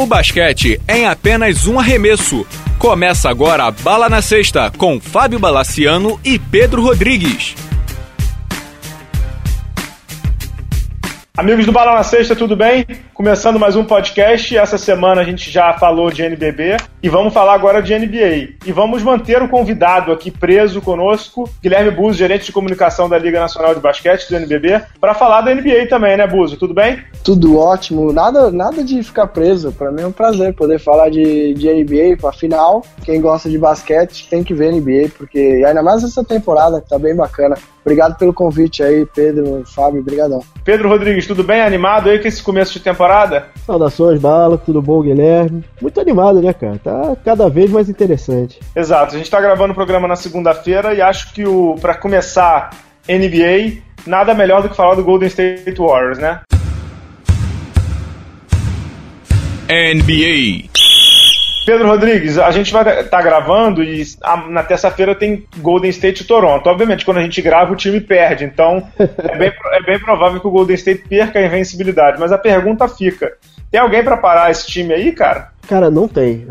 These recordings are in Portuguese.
O basquete é em apenas um arremesso. Começa agora a Bala na Sexta com Fábio Balaciano e Pedro Rodrigues. Amigos do Bala na Sexta, tudo bem? Começando mais um podcast. Essa semana a gente já falou de NBB e vamos falar agora de NBA. E vamos manter o convidado aqui preso conosco, Guilherme Buzo, gerente de comunicação da Liga Nacional de Basquete do NBB, para falar da NBA também, né, Buzo? Tudo bem? Tudo ótimo. Nada, nada de ficar preso. Para mim é um prazer poder falar de, de NBA. Afinal, quem gosta de basquete tem que ver NBA, porque ainda mais essa temporada que tá bem bacana. Obrigado pelo convite aí, Pedro, Fábio, brigadão. Pedro Rodrigues, tudo bem? Animado aí com esse começo de temporada? Saudações, Bala, tudo bom, Guilherme? Muito animado, né, cara? Tá cada vez mais interessante. Exato, a gente tá gravando o programa na segunda-feira e acho que o para começar NBA, nada melhor do que falar do Golden State Warriors, né? NBA. Pedro Rodrigues, a gente vai estar tá gravando e na terça-feira tem Golden State e Toronto. Obviamente, quando a gente grava, o time perde. Então, é bem, é bem provável que o Golden State perca a invencibilidade. Mas a pergunta fica: tem alguém para parar esse time aí, cara? Cara, não tem.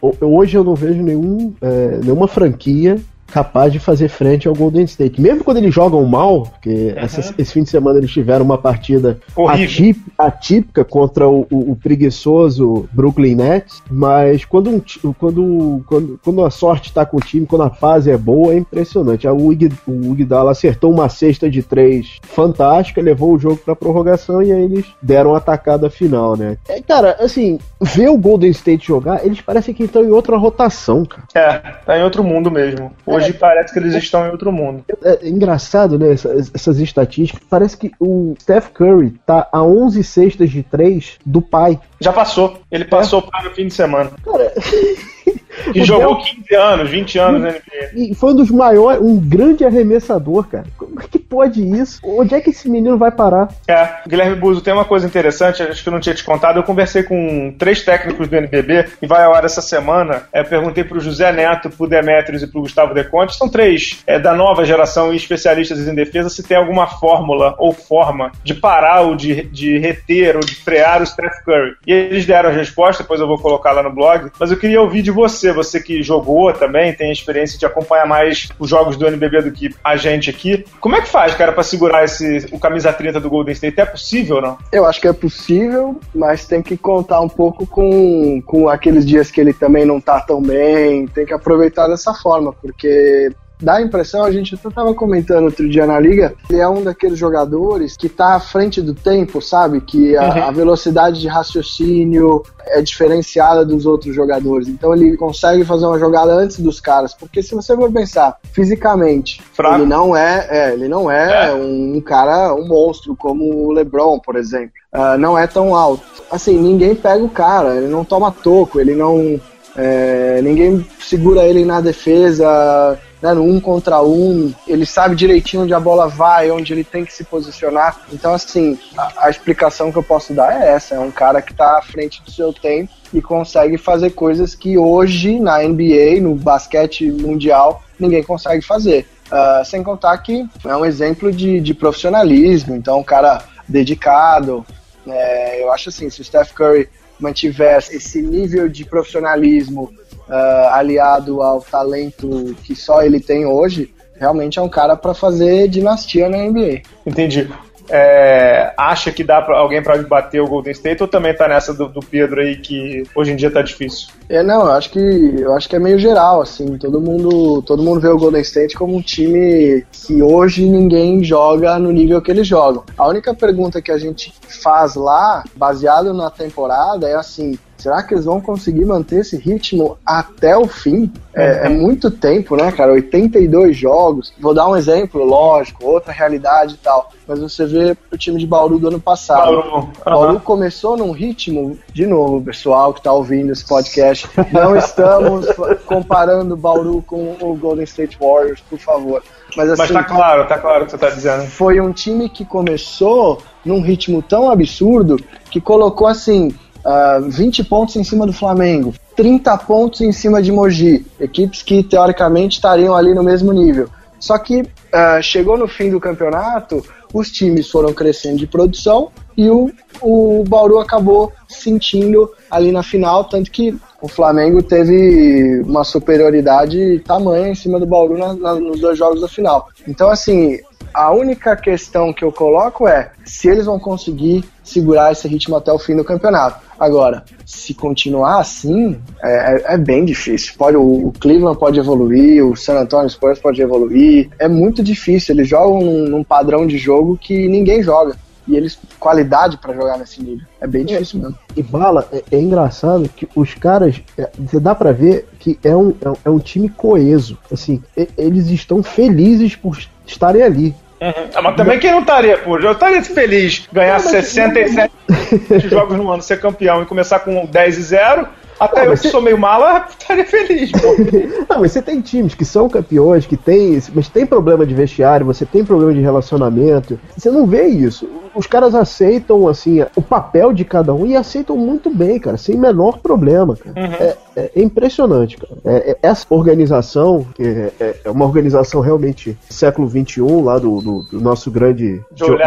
Uh, hoje eu não vejo nenhum, uh, nenhuma franquia capaz de fazer frente ao Golden State. Mesmo quando eles jogam mal, porque uhum. essa, esse fim de semana eles tiveram uma partida atip, atípica contra o, o, o, preguiçoso Brooklyn Nets, mas quando, um, quando, quando, quando a sorte está com o time, quando a fase é boa, é impressionante. O, Ig, o Iguodala acertou uma cesta de três fantástica, levou o jogo para prorrogação e aí eles deram a atacada final, né? É, cara, assim, ver o Golden State jogar, eles parecem que estão em outra rotação, cara. É, tá em outro mundo mesmo. Hoje Hoje parece que eles estão em outro mundo. É, é engraçado, né? Essas, essas, estatísticas. Parece que o Steph Curry tá a 11 cestas de 3 do pai. Já passou. Ele passou é. para o fim de semana. Cara. E jogou Del... 15 anos, 20 anos na NBA. E foi um dos maiores, um grande arremessador, cara. Como é que pode isso? Onde é que esse menino vai parar? É, Guilherme Buzo, tem uma coisa interessante, acho que eu não tinha te contado. Eu conversei com três técnicos do NBB e vai ao ar essa semana. É, perguntei pro José Neto, pro Demetrios e pro Gustavo Deconte, são três é, da nova geração e especialistas em defesa, se tem alguma fórmula ou forma de parar ou de, de reter ou de frear o Steph Curry. E eles deram a resposta, depois eu vou colocar lá no blog, mas eu queria ouvir de você, você que jogou também, tem a experiência de acompanhar mais os jogos do NBB do que a gente aqui. Como é que faz, cara, para segurar esse, o camisa 30 do Golden State? É possível não? Eu acho que é possível, mas tem que contar um pouco com, com aqueles dias que ele também não tá tão bem, tem que aproveitar dessa forma, porque dá a impressão, a gente até estava comentando outro dia na liga, ele é um daqueles jogadores que está à frente do tempo, sabe? Que a, uhum. a, velocidade de raciocínio é diferenciada dos outros jogadores. Então ele consegue fazer uma jogada antes dos caras. Porque se você for pensar fisicamente, Fraco. ele não é, é ele não é, é, Um, cara, um monstro como o LeBron, por exemplo. Uh, não é tão alto. Assim, ninguém pega o cara, ele não toma toco, ele não. É, ninguém segura ele na defesa né, no um contra um, ele sabe direitinho onde a bola vai, onde ele tem que se posicionar. Então, assim, a, a explicação que eu posso dar é essa: é um cara que está à frente do seu tempo e consegue fazer coisas que hoje na NBA, no basquete mundial, ninguém consegue fazer. Uh, sem contar que é um exemplo de, de profissionalismo, então um cara dedicado. É, eu acho assim, se o Steph Curry mantiver esse nível de profissionalismo uh, aliado ao talento que só ele tem hoje, realmente é um cara para fazer dinastia na NBA. Entendi. É, acha que dá pra alguém para bater o Golden State ou também tá nessa do, do, Pedro aí que hoje em dia tá difícil? É, não, eu acho que eu acho que é meio geral assim, todo mundo, todo mundo vê o Golden State como um time que hoje ninguém joga no nível que eles jogam. A única pergunta que a gente faz lá, baseado na temporada, é assim, Será que eles vão conseguir manter esse ritmo até o fim? É, é, muito tempo, né, cara? 82 jogos. Vou dar um exemplo, lógico, outra realidade e tal. Mas você vê o time de Bauru do ano passado. Bauru, uhum. Bauru começou num ritmo, de novo, pessoal que está ouvindo esse podcast, não estamos comparando Bauru com o Golden State Warriors, por favor. Mas, assim, Mas tá claro, tá claro o que você tá dizendo. Foi um time que começou num ritmo tão absurdo que colocou assim uh, ah, 20 pontos em cima do Flamengo, 30 pontos em cima de Mogi, equipes que teoricamente estariam ali no mesmo nível. Só que uh, chegou no fim do campeonato, os times foram crescendo de produção e o, o Bauru acabou sentindo ali na final, tanto que o Flamengo teve uma superioridade tamanha em cima do Bauru na, na, nos dois jogos da final. Então, assim, a única questão que eu coloco é se eles vão conseguir segurar esse ritmo até o fim do campeonato. Agora, se continuar assim, é, é, é bem difícil. Pode, o Cleveland pode evoluir, o San Antonio Spurs pode evoluir. É muito difícil. Eles jogam num, num padrão de jogo que ninguém joga e eles qualidade para jogar nesse nível. É bem difícil mesmo. E bala, é, é engraçado que os caras, é, você dá para ver que é um, é, é um time coeso. Assim, eles estão felizes por estarem ali. Uhum. Ah, mas também quem não estaria, pô? Eu estaria feliz ganhar não, 67 jogos no ano, ser campeão e começar com 10 e 0 até eu que você... sou meio mala, estaria feliz, não, mas você tem times que são campeões, que tem. Mas tem problema de vestiário, você tem problema de relacionamento. Você não vê isso. Os caras aceitam, assim, o papel de cada um e aceitam muito bem, cara, sem menor problema, cara. Uhum. É, é, impressionante, cara. É, é, essa organização, que é, é, é, uma organização realmente século XXI, lá do, do, do nosso grande. Joe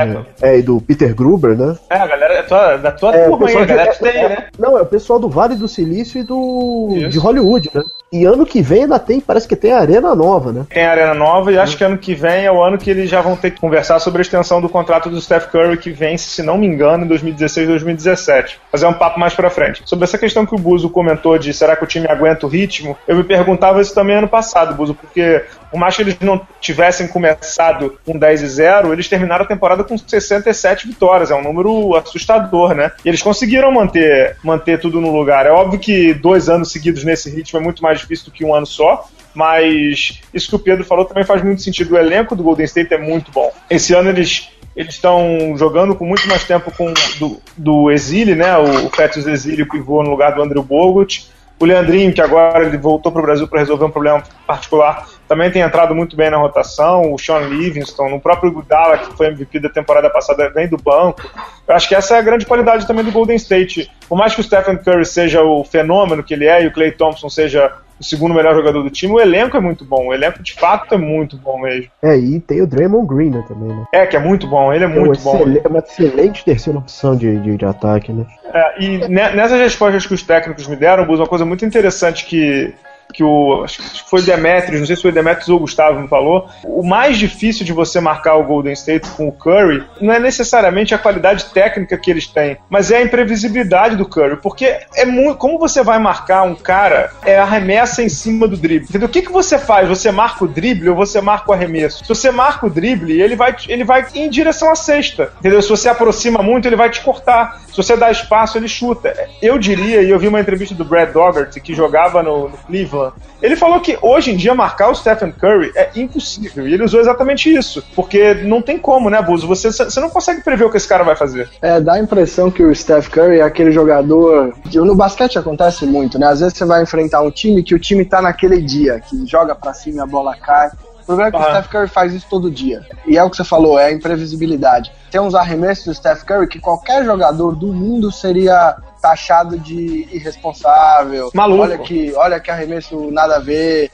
é, e do Peter Gruber, né? É, a galera é tua, da tua turma aí, a galera que tem, né? Não, é o pessoal do Vale do Silício e do Isso. de Hollywood, né? E ano que vem ainda tem, parece que tem arena nova, né? Tem arena nova e acho que ano que vem é o ano que eles já vão ter que conversar sobre a extensão do contrato do Steph Curry que vence, se não me engano, em 2016 2017. Fazer um papo mais pra frente. Sobre essa questão que o Buzo comentou de será que o time aguenta o ritmo, eu me perguntava isso também ano passado, Buzo, porque por mais que eles não tivessem começado com 10 e 0, eles terminaram a temporada com 67 vitórias. É um número assustador, né? E eles conseguiram manter, manter tudo no lugar. É óbvio que dois anos seguidos nesse ritmo é muito mais difícil do que um ano só, mas isso que o Pedro falou também faz muito sentido. O elenco do Golden State é muito bom. Esse ano eles eles estão jogando com muito mais tempo com do, do Exílio, né? O, o Fetius Exílio pivô no lugar do Andrew Bogut. O Leandrinho, que agora ele voltou para o Brasil para resolver um problema particular, também tem entrado muito bem na rotação. O Sean Livingston, no próprio Gudala, que foi MVP da temporada passada, vem do banco. Eu acho que essa é a grande qualidade também do Golden State. Por mais que o Stephen Curry seja o fenômeno que ele é e o Clay Thompson seja o segundo melhor jogador do time, o elenco é muito bom. O elenco, de fato, é muito bom mesmo. É, e tem o Draymond Green né, também, né? É, que é muito bom. Ele é, é muito bom. É uma excelente terceira opção de, de, de ataque, né? É, e nessas respostas que os técnicos me deram, Bus, uma coisa muito interessante que que o. Acho que foi Demetrius, não sei se foi Demetrius ou o Gustavo me falou. O mais difícil de você marcar o Golden State com o Curry não é necessariamente a qualidade técnica que eles têm, mas é a imprevisibilidade do Curry. Porque é muito. Como você vai marcar um cara é arremessa em cima do drible? Entendeu? O que, que você faz? Você marca o drible ou você marca o arremesso? Se você marca o drible, ele vai, ele vai em direção à cesta. Entendeu? Se você aproxima muito, ele vai te cortar. Se você dá espaço, ele chuta. Eu diria, e eu vi uma entrevista do Brad Dougherty, que jogava no, no Cleveland ele falou que hoje em dia marcar o Stephen Curry é impossível. E ele usou exatamente isso. Porque não tem como, né, Buzo? Você, você não consegue prever o que esse cara vai fazer. É, dá a impressão que o Steph Curry é aquele jogador. No basquete acontece muito, né? Às vezes você vai enfrentar um time que o time tá naquele dia, que joga pra cima e a bola cai. O problema é que ah. o Steph Curry faz isso todo dia. E é o que você falou, é a imprevisibilidade. Tem uns arremessos do Steph Curry que qualquer jogador do mundo seria taxado de irresponsável. Maluco. Olha que, olha que arremesso nada a ver,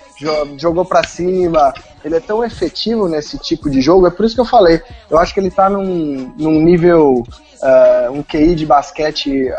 jogou para cima. Ele é tão efetivo nesse tipo de jogo, é por isso que eu falei. Eu acho que ele tá num, num nível, uh, um QI de basquete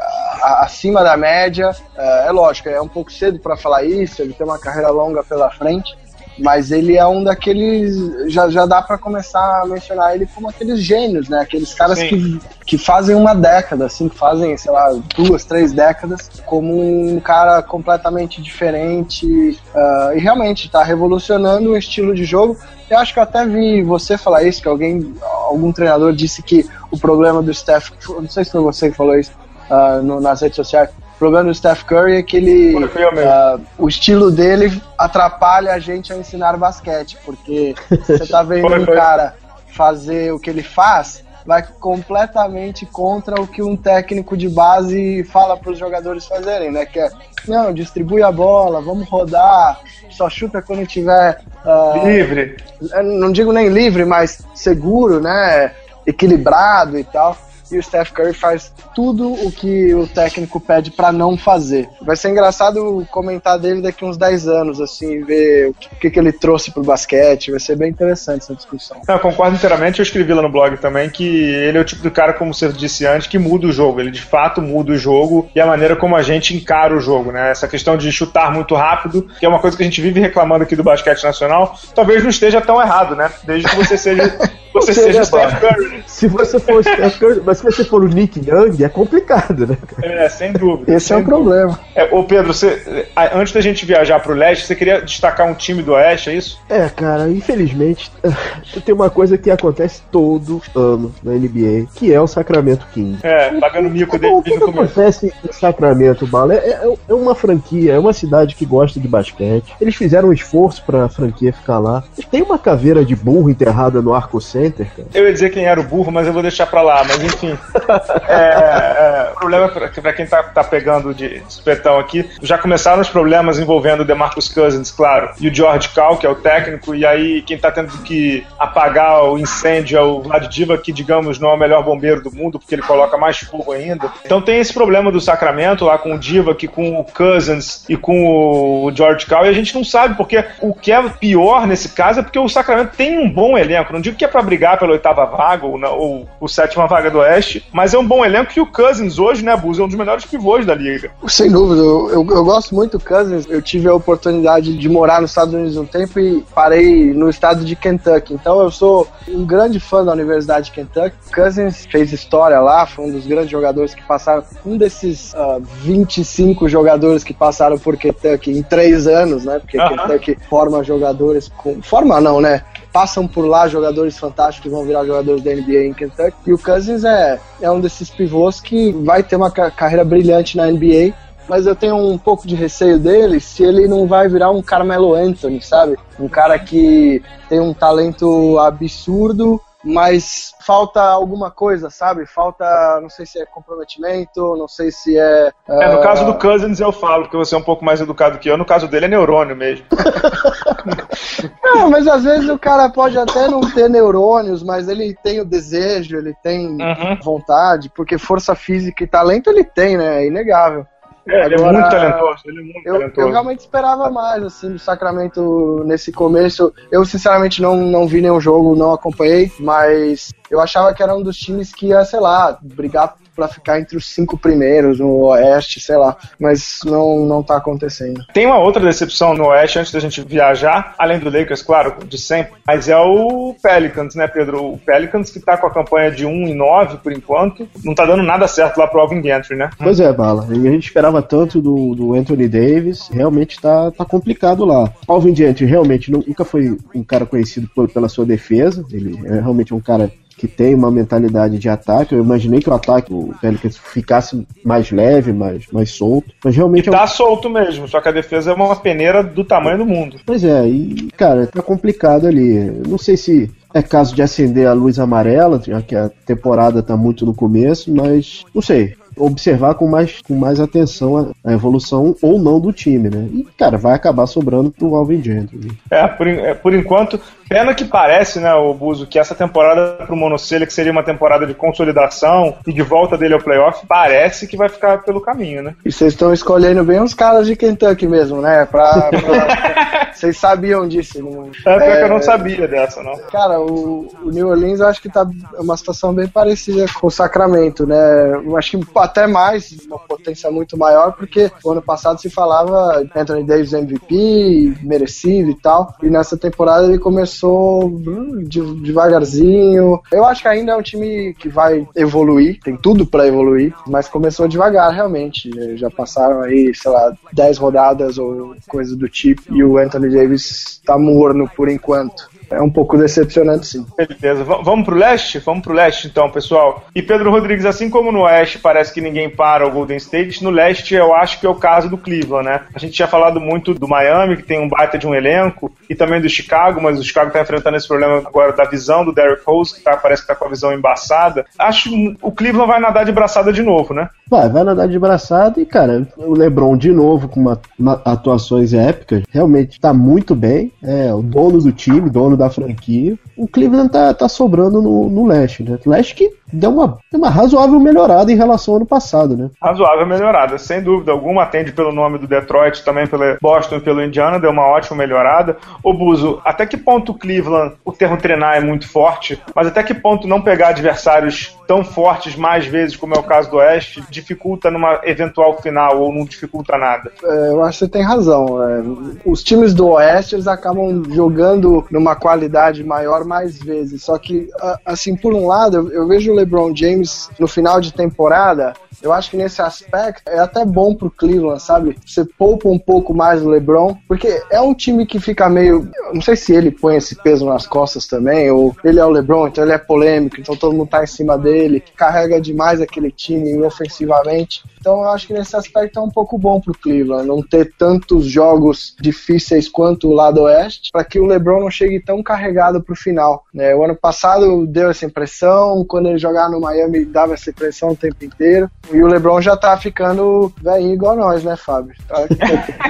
acima da média. Uh, é lógico, é um pouco cedo para falar isso, ele tem uma carreira longa pela frente mas ele é um daqueles. Já, já dá para começar a mencionar ele como aqueles gênios, né? Aqueles caras que, que fazem uma década, assim, que fazem, sei lá, duas, três décadas, como um cara completamente diferente uh, e realmente está revolucionando o estilo de jogo. Eu acho que eu até vi você falar isso, que alguém, algum treinador disse que o problema do Steph, não sei se foi você que falou isso uh, no, nas redes sociais, problema do Steph Curry é que ele. Uh, o estilo dele atrapalha a gente a ensinar basquete, porque você tá vendo um cara fazer o que ele faz, vai completamente contra o que um técnico de base fala para os jogadores fazerem, né? Que é, não, distribui a bola, vamos rodar, só chuta quando tiver. Uh, livre. Não digo nem livre, mas seguro, né? Equilibrado e tal. E o Steph Curry faz tudo o que o técnico pede para não fazer. Vai ser engraçado comentar dele daqui uns 10 anos, assim, ver o que, que ele trouxe pro basquete, vai ser bem interessante essa discussão. Eu concordo inteiramente, eu escrevi lá no blog também que ele é o tipo de cara, como você disse antes, que muda o jogo. Ele de fato muda o jogo e a maneira como a gente encara o jogo, né? Essa questão de chutar muito rápido, que é uma coisa que a gente vive reclamando aqui do basquete nacional, talvez não esteja tão errado, né? Desde que você seja você seja Steph Curry. Se você for Steph Curry, mas se você for o Nick Young, é complicado, né? É, sem dúvida. Esse sem é o problema. É, ô Pedro, você, antes da gente viajar pro leste, você queria destacar um time do oeste, é isso? É, cara, infelizmente, tem uma coisa que acontece todo ano na NBA, que é o Sacramento King. É, pagando mico dele. O que, que acontece em Sacramento, Bala? É, é, é, uma franquia, é uma cidade que gosta de basquete. Eles fizeram um esforço pra franquia ficar lá. Tem uma caveira de burro enterrada no Arco Center, cara. Eu ia dizer quem era o burro, mas eu vou deixar pra lá. Mas enfim. é, é, problema pra, pra quem tá, tá pegando de espetão aqui, já começaram os problemas envolvendo o DeMarcus Cousins, claro, e o George Cal, que é o técnico, e aí quem tá tendo que apagar o incêndio é o Vlad Diva, que digamos não é o melhor bombeiro do mundo, porque ele coloca mais fogo ainda. Então tem esse problema do Sacramento lá com o Diva, que com o Cousins e com o George Cal, e a gente não sabe, porque o que é pior nesse caso é porque o Sacramento tem um bom elenco. Não digo que é para brigar pela oitava vaga ou, ou, ou sétima vaga do Oeste, mas é um bom elenco que o Cousins hoje, né, Buz, é um dos melhores pivôs da liga. Sem dúvida, eu, eu, eu, gosto muito do Cousins. Eu tive a oportunidade de morar nos Estados Unidos um tempo e parei no estado de Kentucky. Então eu sou um grande fã da Universidade de Kentucky. Cousins fez história lá, foi um dos grandes jogadores que passaram, um desses uh, ah, 25 jogadores que passaram por Kentucky em três anos, né? Porque uh -huh. Kentucky forma jogadores com. Forma não, né? Passam por lá jogadores fantásticos vão virar jogadores da NBA em Kentucky. E o Cousins é, é um desses pivôs que vai ter uma carreira brilhante na NBA. Mas eu tenho um pouco de receio dele se ele não vai virar um Carmelo Anthony, sabe? Um cara que tem um talento absurdo, mas falta alguma coisa, sabe? Falta, não sei se é comprometimento, não sei se é. É, no caso do Cousins eu falo, porque você é um pouco mais educado que eu, no caso dele é neurônio mesmo. não, mas às vezes o cara pode até não ter neurônios, mas ele tem o desejo, ele tem uhum. vontade, porque força física e talento ele tem, né? É inegável. É, ele é muito talentoso, ele é muito eu, talentoso. Eu realmente esperava mais, assim, do Sacramento nesse começo. Eu, sinceramente, não, não vi nenhum jogo, não acompanhei, mas eu achava que era um dos times que ia, sei lá, brigar para ficar entre os cinco primeiros no Oeste, sei lá. Mas não, não tá acontecendo. Tem uma outra decepção no Oeste antes da gente viajar, além do Lakers, claro, de sempre, mas é o Pelicans, né, Pedro? O Pelicans que tá com a campanha de 1 e 9 por enquanto, não tá dando nada certo lá pro Alvin Gentry, né? Pois é, Bala. E a gente esperava tanto do, do Anthony Davis, realmente tá, tá complicado lá. Alvin Gentry realmente nunca foi um cara conhecido por, pela sua defesa, ele é realmente um cara que tem uma mentalidade de ataque. Eu imaginei que o ataque do Pelicans ficasse mais leve, mais, mais solto. Mas realmente. E tá é um... solto mesmo, só que a defesa é uma peneira do tamanho do mundo. Pois é, e, cara, tá complicado ali. Não sei se é caso de acender a luz amarela, já que a temporada tá muito no começo, mas não sei observar com mais, com mais atenção a, a, evolução ou não do time, né? E, cara, vai acabar sobrando pro Alvin Gentry. É, por, é, por enquanto, pena que parece, né, o Buzo, que essa temporada pro Monocelha, que seria uma temporada de consolidação e de volta dele ao playoff, parece que vai ficar pelo caminho, né? E vocês estão escolhendo bem os caras de Kentucky mesmo, né? Pra, vocês sabiam disso. É, é, que eu não é, sabia dessa, não. Cara, o, o New Orleans eu acho que tá uma situação bem parecida com o Sacramento, né? Eu acho que até mais, uma potência muito maior, porque o ano passado se falava Anthony Davis MVP, merecido e tal, e nessa temporada ele começou hum, devagarzinho. Eu acho que ainda é um time que vai evoluir, tem tudo para evoluir, mas começou devagar realmente. Já passaram aí, sei lá, 10 rodadas ou coisa do tipo, e o Anthony Davis tá morno por enquanto é um pouco decepcionante, sim. Beleza. V vamos pro leste? Vamos pro leste, então, pessoal. E Pedro Rodrigues, assim como no oeste parece que ninguém para o Golden State, no leste eu acho que é o caso do Cleveland, né? A gente tinha falado muito do Miami, que tem um baita de um elenco, e também do Chicago, mas o Chicago tá enfrentando esse problema agora da visão do Derrick Rose, que tá, parece que tá com a visão embaçada. Acho que o Cleveland vai nadar de braçada de novo, né? Vai, vai nadar de braçada e, cara, o LeBron de novo com uma, uma atuações épicas, realmente tá muito bem. É o dono do time, dono da franquia. O Cleveland tá, tá sobrando no, no leste, né? O leste que deu uma, uma razoável melhorada em relação ao ano passado, né? Razoável melhorada, sem dúvida alguma. Atende pelo nome do Detroit, também pelo Boston e pelo Indiana, deu uma ótima melhorada. O Buzo, até que ponto Cleveland, o termo treinar é muito forte, mas até que ponto não pegar adversários tão fortes mais vezes, como é o caso do Oeste, dificulta numa eventual final ou não dificulta nada? É, eu acho que você tem razão. É, os times do Oeste eles acabam jogando numa qualidade maior mais vezes. Só que, assim, por um lado, eu, eu vejo o LeBron James no final de temporada eu acho que nesse aspecto é até bom pro Cleveland, sabe? Você poupa um pouco mais o LeBron, porque é um time que fica meio. Não sei se ele põe esse peso nas costas também, ou ele é o LeBron, então ele é polêmico, então todo mundo tá em cima dele, carrega demais aquele time ofensivamente. Então eu acho que nesse aspecto é um pouco bom pro Cleveland, não ter tantos jogos difíceis quanto o lado oeste, para que o LeBron não chegue tão carregado pro final. Né? O ano passado deu essa impressão, quando ele jogava no Miami dava essa impressão o tempo inteiro. E o LeBron já tá ficando velhinho igual nós, né, Fábio? Tá,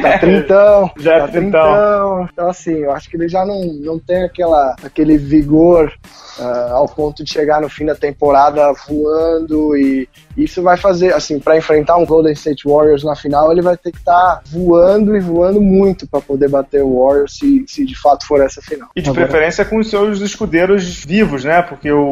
tá trintão. já é tá trintão. Então, assim, eu acho que ele já não, não tem aquela, aquele vigor uh, ao ponto de chegar no fim da temporada voando e isso vai fazer, assim, para enfrentar um Golden State Warriors na final, ele vai ter que estar tá voando e voando muito para poder bater o Warriors se, se de fato for essa final. E de Agora... preferência com os seus escudeiros vivos, né? Porque o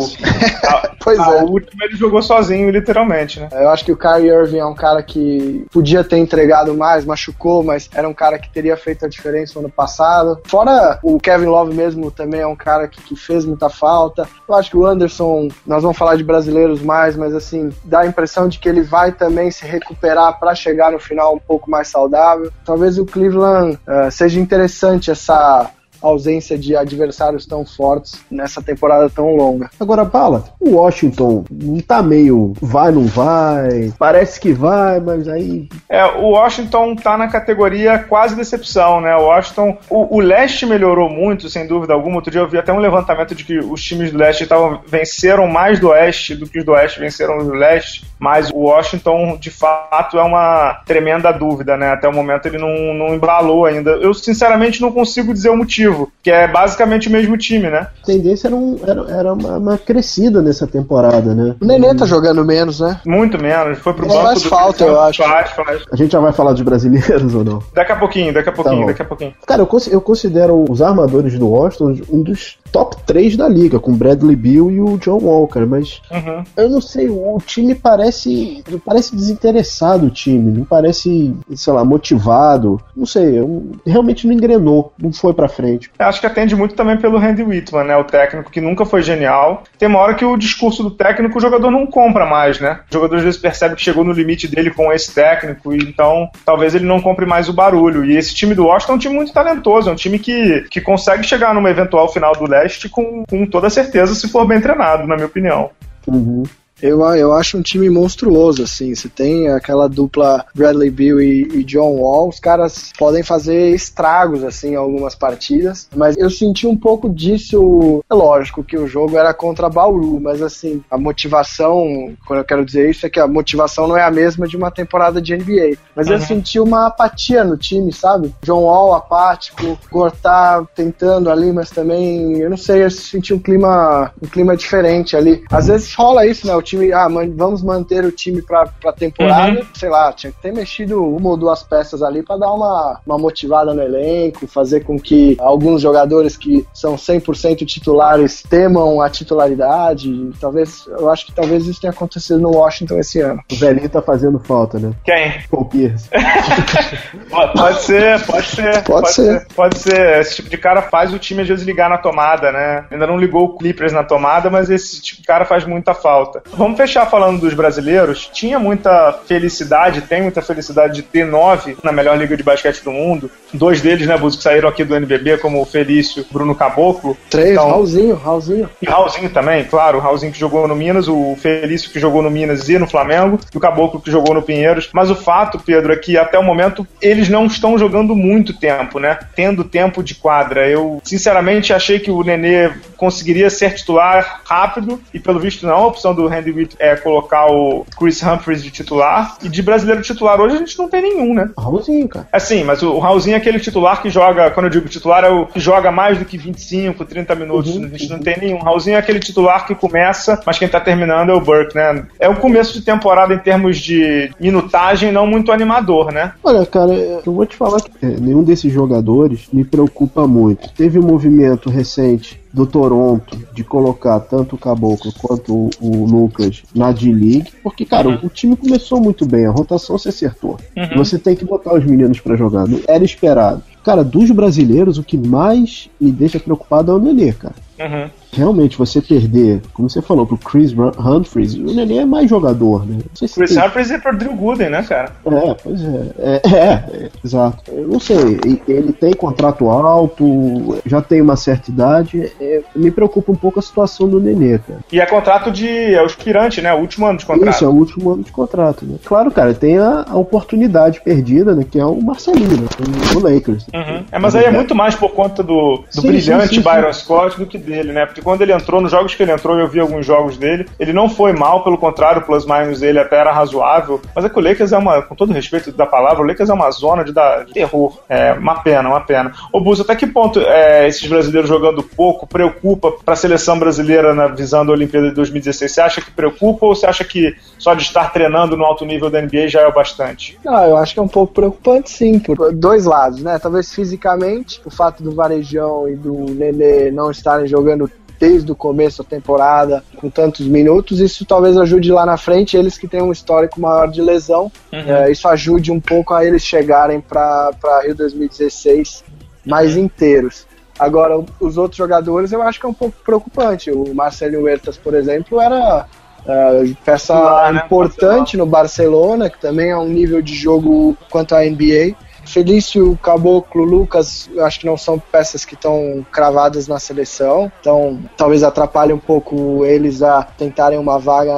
a, pois a, é. o último ele jogou sozinho, literalmente, né? Eu acho que o Kyrie Irving é um cara que podia ter entregado mais, machucou, mas era um cara que teria feito a diferença no ano passado. Fora o Kevin Love mesmo também é um cara que, que fez muita falta. Eu acho que o Anderson, nós vamos falar de brasileiros mais, mas assim, dá a impressão de que ele vai também se recuperar para chegar no final um pouco mais saudável. Talvez o Cleveland uh, seja interessante essa ausência de adversários tão fortes nessa temporada tão longa. Agora, Bala, o Washington não tá meio vai, não vai, parece que vai, mas aí. É, o Washington tá na categoria quase decepção, né? O Washington, o, o leste melhorou muito, sem dúvida alguma. Outro dia eu vi até um levantamento de que os times do leste tavam, venceram mais do oeste do que os do oeste venceram do leste, mas o Washington, de fato, é uma tremenda dúvida, né? Até o momento ele não, não embalou ainda. Eu, sinceramente, não consigo dizer o motivo que é basicamente o mesmo time, né? A tendência era, um, era, era uma, uma, crescida nessa temporada, né? O Nenê tá jogando menos, né? Muito menos, foi pro banco. Faz falta, eu acho. Faz, faz. A gente já vai falar dos brasileiros ou não? Daqui a pouquinho, daqui a pouquinho, tá daqui a pouquinho. Cara, eu, eu considero os armadores do Washington um dos top 3 da liga, com Bradley Bill e o John Walker, mas uhum. eu não sei, o time parece parece desinteressado o time, não parece, sei lá, motivado, não sei, eu, realmente não engrenou, não foi pra frente. Eu acho que atende muito também pelo Randy Whitman, né, o técnico que nunca foi genial. Tem uma hora que o discurso do técnico o jogador não compra mais, né? O jogador às vezes percebe que chegou no limite dele com esse técnico, e então talvez ele não compre mais o barulho. E esse time do Washington é um time muito talentoso, é um time que, que consegue chegar numa eventual final do leste com, com toda certeza se for bem treinado, na minha opinião. Uhum. Eu, eu acho um time monstruoso, assim. Você tem aquela dupla Bradley Bill e, e, John Wall, os caras podem fazer estragos, assim, em algumas partidas. Mas eu senti um pouco disso. É lógico que o jogo era contra Bauru, mas, assim, a motivação, quando eu quero dizer isso, é que a motivação não é a mesma de uma temporada de NBA. Mas uhum. eu senti uma apatia no time, sabe? John Wall apático, Gortar tentando ali, mas também, eu não sei, eu senti um clima, um clima diferente ali. Às vezes rola isso, né? O time, ah, man, vamos manter o time pra, pra temporada, uhum. sei lá, tinha que ter mexido uma ou duas peças ali para dar uma, uma motivada no elenco, fazer com que alguns jogadores que são 100% titulares temam a titularidade. Talvez, eu acho que talvez isso tenha acontecido no Washington esse ano. O velhinho tá fazendo falta, né? Quem? Paul Pierce. pode ser, pode ser. Pode, pode ser. ser. Pode ser. Esse tipo de cara faz o time às vezes ligar na tomada, né? Ainda não ligou o Clippers na tomada, mas esse tipo de cara faz muita falta. Vamos fechar falando dos brasileiros. Tinha muita felicidade, tem muita felicidade de ter nove na melhor liga de basquete do mundo. Dois deles, né, Buzo, que saíram aqui do NBB, como o Felício Bruno Caboclo. Três, então, Raulzinho, Raulzinho. E Raulzinho também, claro. O Raulzinho que jogou no Minas, o Felício que jogou no Minas e no Flamengo, e o Caboclo que jogou no Pinheiros. Mas o fato, Pedro, é que até o momento eles não estão jogando muito tempo, né? Tendo tempo de quadra. Eu, sinceramente, achei que o Nenê conseguiria ser titular rápido, e pelo visto não, a opção do Randy É colocar o Chris Humphries de titular. E de brasileiro titular hoje a gente não tem nenhum, né? Raulzinho, cara. É sim, mas o Raulzinho é aquele titular que joga, quando eu digo titular, é o que joga mais do que 25, 30 minutos. Uhum, a gente uhum. não tem nenhum. Raulzinho é aquele titular que começa, mas quem tá terminando é o Burke, né? É o começo de temporada em termos de minutagem não muito animador, né? Olha, cara, eu vou te falar que é, nenhum desses jogadores me preocupa muito. Teve um movimento recente do Toronto de colocar tanto o Caboclo quanto o, o Lucas na D-League, porque, cara, uhum. o, o, time começou muito bem, a rotação se acertou. Uhum. Você tem que botar os meninos para jogar, era esperado. Cara, dos brasileiros, o que mais me deixa preocupado é o Nenê, cara. Uhum realmente você perder, como você falou, pro Chris Humphries, o Nenê é mais jogador, né? Se Chris tem... Humphries é pro Drew Gooden, né, cara? É, pois é. É, é, é exato. Eu não sei, ele tem contrato alto, já tem uma certa idade, é, me preocupa um pouco a situação do Nenê, cara. E é contrato de. é o aspirante, né? O último ano de contrato. Isso, é o último ano de contrato, né? Claro, cara, tem a, a oportunidade perdida, né? Que é o Marcelinho, né? O Lakers. Uhum. É, mas aí é muito mais por conta do, do sim, brilhante sim, sim, Byron Scott do que dele, né? Porque quando ele entrou, nos jogos que ele entrou, eu vi alguns jogos dele, ele não foi mal, pelo contrário, o plus-minus dele até era razoável, mas é que o Lakers é uma, com todo respeito da palavra, o Lakers é uma zona de, terror. É uma pena, uma pena. Ô Bus, até que ponto é, esses brasileiros jogando pouco preocupa para a seleção brasileira na visando a Olimpíada de 2016? Você acha que preocupa ou você acha que só de estar treinando no alto nível da NBA já é o bastante? Não, eu acho que é um pouco preocupante sim, por dois lados, né? Talvez fisicamente, o fato do Varejão e do Nenê não estarem jogando desde o começo da temporada, com tantos minutos, isso talvez ajude lá na frente, eles que têm um histórico maior de lesão, uhum. é, isso ajude um pouco a eles chegarem para Rio 2016 mais uhum. inteiros. Agora, os outros jogadores eu acho que é um pouco preocupante. O Marcelo Huertas, por exemplo, era uh, peça lá, né? importante no Barcelona, que também é um nível de jogo quanto à NBA. Felício, Caboclo, Lucas, acho que não são peças que estão cravadas na seleção, então talvez atrapalhe um pouco eles a tentarem uma vaga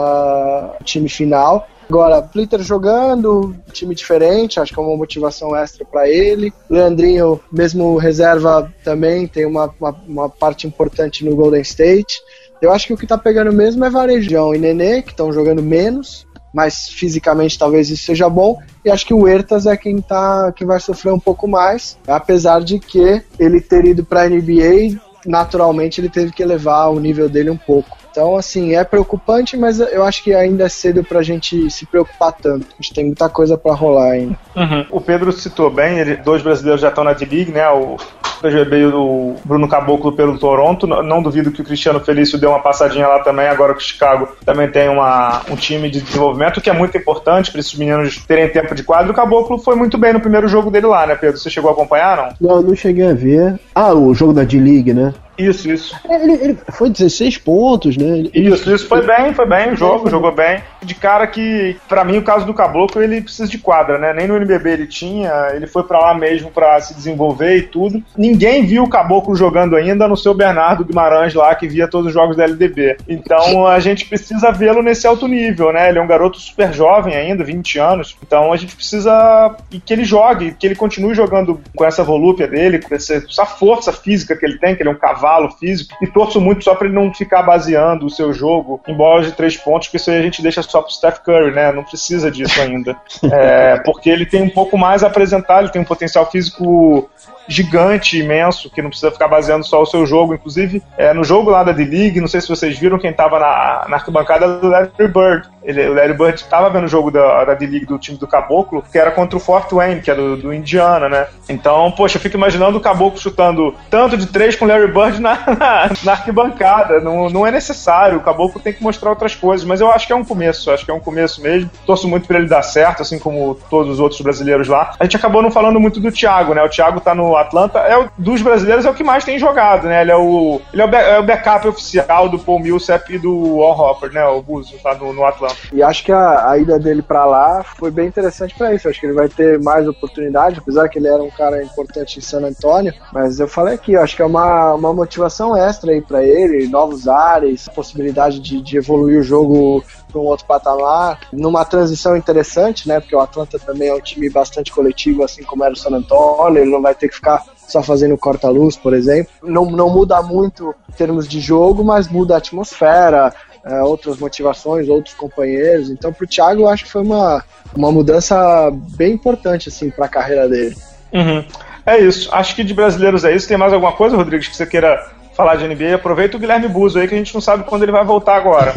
no time final. Agora, Plitter jogando, time diferente, acho que é uma motivação extra para ele. Leandrinho, mesmo reserva, também tem uma, uma, uma, parte importante no Golden State. Eu acho que o que tá pegando mesmo é Varejão e Nenê, que estão jogando menos mas fisicamente talvez isso seja bom. E acho que o Ertas é quem tá que vai sofrer um pouco mais, apesar de que ele ter ido para a NBA, naturalmente ele teve que elevar o nível dele um pouco. Então, assim, é preocupante, mas eu acho que ainda é cedo pra gente se preocupar tanto. A gente tem muita coisa para rolar ainda. Uhum. O Pedro citou bem, ele, dois brasileiros já estão na D-League, né? O PGB e o Bruno Caboclo pelo Toronto. Não duvido que o Cristiano Felício dê uma passadinha lá também, agora que o Chicago também tem uma, um time de desenvolvimento, que é muito importante para esses meninos terem tempo de quadro. O Caboclo foi muito bem no primeiro jogo dele lá, né, Pedro? Você chegou a acompanhar, não? Não, não cheguei a ver. Ah, o jogo da D-League, né? Isso, isso. Ele, ele, foi 16 pontos, né? Ele, isso, isso. Foi bem, foi bem o jogo, jogou bem. De cara que, para mim, o caso do Caboclo, ele precisa de quadra, né? Nem no NBB ele tinha, ele foi para lá mesmo para se desenvolver e tudo. Ninguém viu o Caboclo jogando ainda, no seu Bernardo Guimarães lá, que via todos os jogos da LDB. Então a gente precisa vê-lo nesse alto nível, né? Ele é um garoto super jovem ainda, 20 anos. Então a gente precisa que ele jogue, que ele continue jogando com essa volúpia dele, com essa força física que ele tem, que ele é um cavalo físico, e torço muito só para ele não ficar baseando o seu jogo em bolas de três pontos, porque isso aí a gente deixa só pro Steph Curry, né? Não precisa disso ainda. É, porque ele tem um pouco mais a apresentar, ele tem um potencial físico gigante, imenso, que não precisa ficar baseando só o seu jogo. Inclusive, é, no jogo lá da D-League, não sei se vocês viram quem estava na, na arquibancada do Larry Bird. Ele, o Larry Bird estava vendo o jogo da, da D-League do time do Caboclo, que era contra o Fort Wayne, que é do, do Indiana, né? Então, poxa, eu fico imaginando o Caboclo chutando tanto de três com o Larry Bird na, na, na, arquibancada. Não, não é necessário, o Caboclo tem que mostrar outras coisas, mas eu acho que é um começo, acho que é um começo mesmo. Torço muito para ele dar certo, assim como todos os outros brasileiros lá. A gente acabou não falando muito do Thiago, né? O Thiago tá no Atlanta, é o, dos brasileiros é o que mais tem jogado, né? Ele é o, ele é o, é o backup oficial do Paul Millsap e do Al Hopper, né? O Buzo tá no, no Atlanta. E acho que a, a ida dele para lá foi bem interessante para isso. Acho que ele vai ter mais oportunidade, apesar que ele era um cara importante em San Antônio. Mas eu falei aqui, acho que é uma, uma motivação extra aí para ele, novos ares, possibilidade de, de evoluir o jogo para um outro patamar, numa transição interessante, né? Porque o Atlanta também é um time bastante coletivo, assim como era o San Antonio, ele não vai ter que ficar só fazendo corta-luz, por exemplo. Não, não muda muito em termos de jogo, mas muda a atmosfera, é, outras motivações, outros companheiros. Então, pro Thiago, eu acho que foi uma, uma mudança bem importante, assim, pra carreira dele. Uhum. É isso. Acho que de brasileiros é isso. Tem mais alguma coisa, Rodrigues, que você queira falar de NBA? Aproveita o Guilherme Buzo aí, que a gente não sabe quando ele vai voltar agora.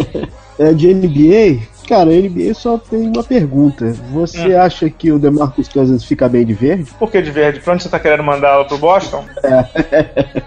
é, de NBA, Cara, a NBA só tem uma pergunta. Você hum. acha que o DeMarcus Cousins fica bem de verde? Por que de verde? Pra onde você tá querendo mandá-lo pro Boston? É.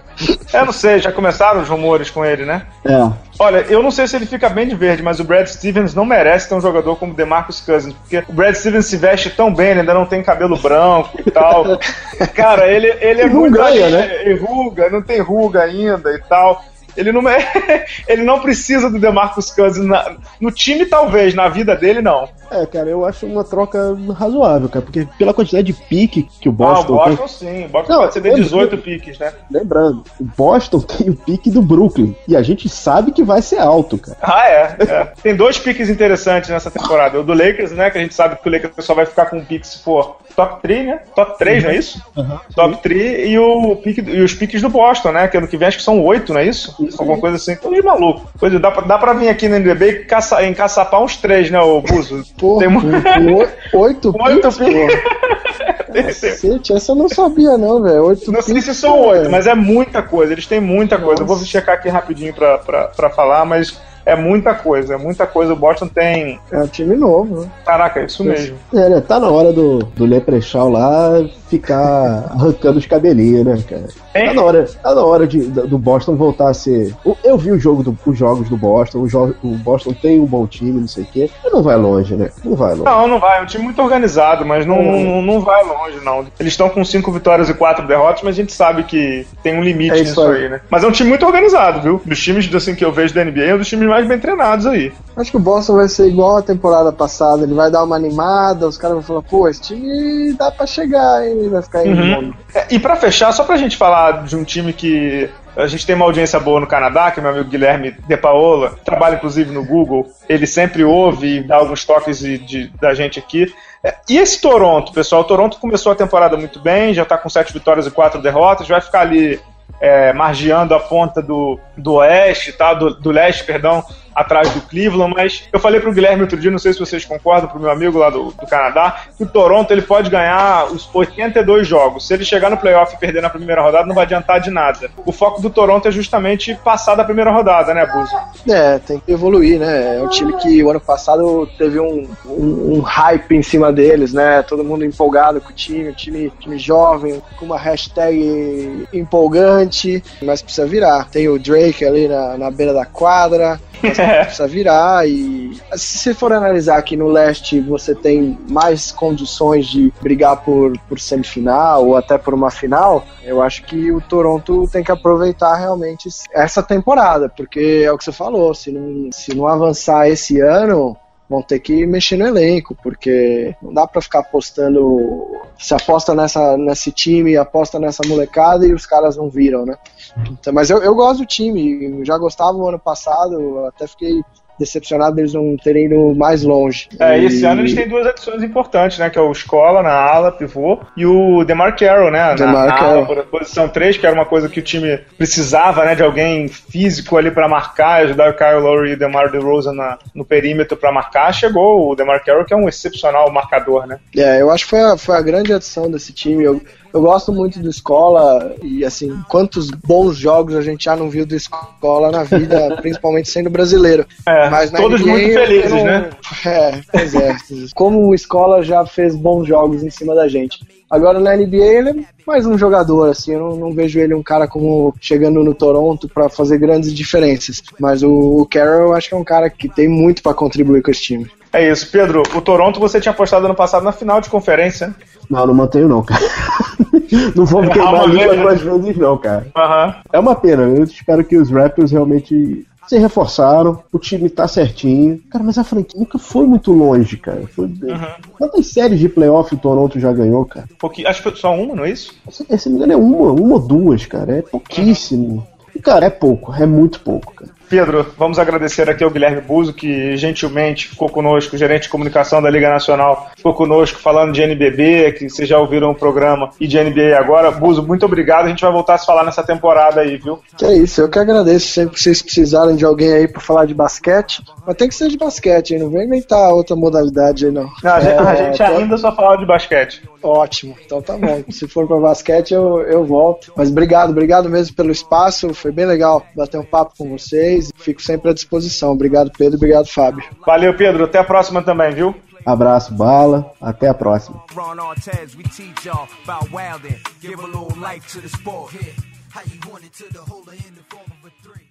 eu não sei, já começaram os rumores com ele, né? É. Olha, eu não sei se ele fica bem de verde, mas o Brad Stevens não merece ter um jogador como DeMarcus Cousins, porque o Brad Stevens se veste tão bem, ele ainda não tem cabelo branco e tal. Cara, ele, ele é muito. Ganha, né? ruga, não tem ruga ainda e tal. Ele não, ele não precisa do DeMarcus Cousins na, no time, talvez, na vida dele, não. É, cara, eu acho uma troca razoável, cara, porque pela quantidade de pique que o Boston. Ah, o Boston tem... sim, o Boston não, pode ser 18 piques, né? Lembrando, o Boston tem o pique do Brooklyn, e a gente sabe que vai ser alto, cara. Ah, é. é. tem dois piques interessantes nessa temporada. O do Lakers, né, que a gente sabe que o Lakers só vai ficar com um pique se for top 3, né? Top 3, uhum. não é isso? Uhum. Top 3 e, o pique, e os piques do Boston, né? Que ano que vem acho que são 8, não é isso? isso Alguma coisa assim. Tô de maluco. Coisa, dá, pra, dá pra vir aqui no NBB e caça, encaçapar uns 3, né, o Buzo? Porra, tem oito piques, Cacete, essa eu não sabia não, velho. Oito Não sei se são oito, mas é muita coisa. Eles têm muita coisa. Nossa. Eu vou checar aqui rapidinho pra, pra, pra falar, mas é muita coisa, é muita coisa. O Boston tem. É um time novo, né? Caraca, é isso mesmo. É, né? Tá na hora do, do Leprechal lá ficar arrancando os cabelinhos, né, cara? Tá na hora, tá na hora de, do Boston voltar a ser. Eu vi o jogo do, os jogos do Boston, o, jo, o Boston tem um bom time, não sei o quê. Mas não vai longe, né? Não vai longe. Não, não vai. É um time muito organizado, mas não, é. não, não vai longe, não. Eles estão com cinco vitórias e quatro derrotas, mas a gente sabe que tem um limite é nisso aí. aí. né? Mas é um time muito organizado, viu? Dos times assim, que eu vejo da NBA, é um dos times mais bem treinados aí. Acho que o Boston vai ser igual a temporada passada. Ele vai dar uma animada, os caras vão falar, pô, esse time dá pra chegar, hein? Ele vai ficar uhum. é, E para fechar, só pra gente falar de um time que a gente tem uma audiência boa no Canadá, que é meu amigo Guilherme De Paola, trabalha inclusive no Google, ele sempre ouve e dá alguns toques de, de, da gente aqui. É, e esse Toronto, pessoal? O Toronto começou a temporada muito bem, já está com sete vitórias e quatro derrotas, vai ficar ali é, margeando a ponta do, do oeste, tá? do, do leste, perdão, atrás do Cleveland, mas eu falei pro Guilherme outro dia, não sei se vocês concordam, pro meu amigo lá do, do Canadá, que o Toronto ele pode ganhar os 82 jogos. Se ele chegar no playoff e perder na primeira rodada, não vai adiantar de nada. O foco do Toronto é justamente passar da primeira rodada, né, Buzo? É, tem que evoluir, né? É um time que o ano passado teve um, um, um hype em cima deles, né? Todo mundo empolgado com o time, um time, time jovem, com uma hashtag empolgante, mas precisa virar. Tem o Drake ali na, na beira da quadra, precisa virar e se você for analisar aqui no leste você tem mais condições de brigar por, por semifinal ou até por uma final, eu acho que o Toronto tem que aproveitar realmente essa temporada, porque é o que você falou, se não, se não avançar esse ano, vão ter que mexer no elenco, porque não dá para ficar apostando. Se aposta nessa, nesse time, aposta nessa molecada e os caras não viram, né? Então, mas eu, eu gosto do time, já gostava no ano passado, até fiquei decepcionado deles não terem ido mais longe. É, e esse ano eles têm duas adições importantes, né? Que é o Escola na ala, pivô, e o DeMar Carroll, né? DeMar na, Carroll. ala, posição 3, que era uma coisa que o time precisava, né? De alguém físico ali para marcar, ajudar o Kyle Lowry e o DeMar DeRozan na, no perímetro para marcar. Chegou o DeMar Carroll, que é um excepcional marcador, né? É, eu acho que foi a, foi a grande adição desse time. Eu, eu gosto muito do Escola e, assim, quantos bons jogos a gente já não viu do Escola na vida, principalmente sendo brasileiro. É, Mas todos NBA, muito felizes, não... né? É, pois é. Como o Escola já fez bons jogos em cima da gente. Agora na NBA ele é mais um jogador, assim, eu não, não vejo ele um cara como chegando no Toronto para fazer grandes diferenças. Mas o, o Carroll eu acho que é um cara que tem muito para contribuir com esse time. É isso, Pedro. O Toronto você tinha apostado ano passado na final de conferência. Não, não mantenho não, cara. não vou queimar a língua duas vezes não, cara. Uhum. É uma pena. Eu espero que os Raptors realmente se reforçaram, o time tá certinho. Cara, mas a franquia nunca foi muito longe, cara. Foi... Uhum. Quantas séries de playoff o Toronto já ganhou, cara? Acho que foi só uma, não é isso? Se, se não me engano, é uma, uma ou duas, cara. É pouquíssimo. Cara, é pouco, é muito pouco, cara. Pedro, vamos agradecer aqui ao Guilherme Buzo, que gentilmente ficou conosco, gerente de comunicação da Liga Nacional, ficou conosco falando de NBB, que vocês já ouviram o programa, e de NBA agora. Buzo, muito obrigado. A gente vai voltar a se falar nessa temporada aí, viu? Que é isso, eu que agradeço. Sempre que vocês precisarem de alguém aí para falar de basquete, mas tem que ser de basquete, hein? Não vem inventar outra modalidade aí, não. não a, gente, a gente é, ainda só fala de basquete. Ótimo, então tá bom. Se for para basquete, eu, eu volto. Mas obrigado, obrigado mesmo pelo espaço. Foi bem legal bater um papo com vocês. Fico sempre à disposição. Obrigado, Pedro. Obrigado, Fábio. Valeu, Pedro. Até a próxima também, viu? Abraço, bala. Até a próxima. How you want it to the the form of a three.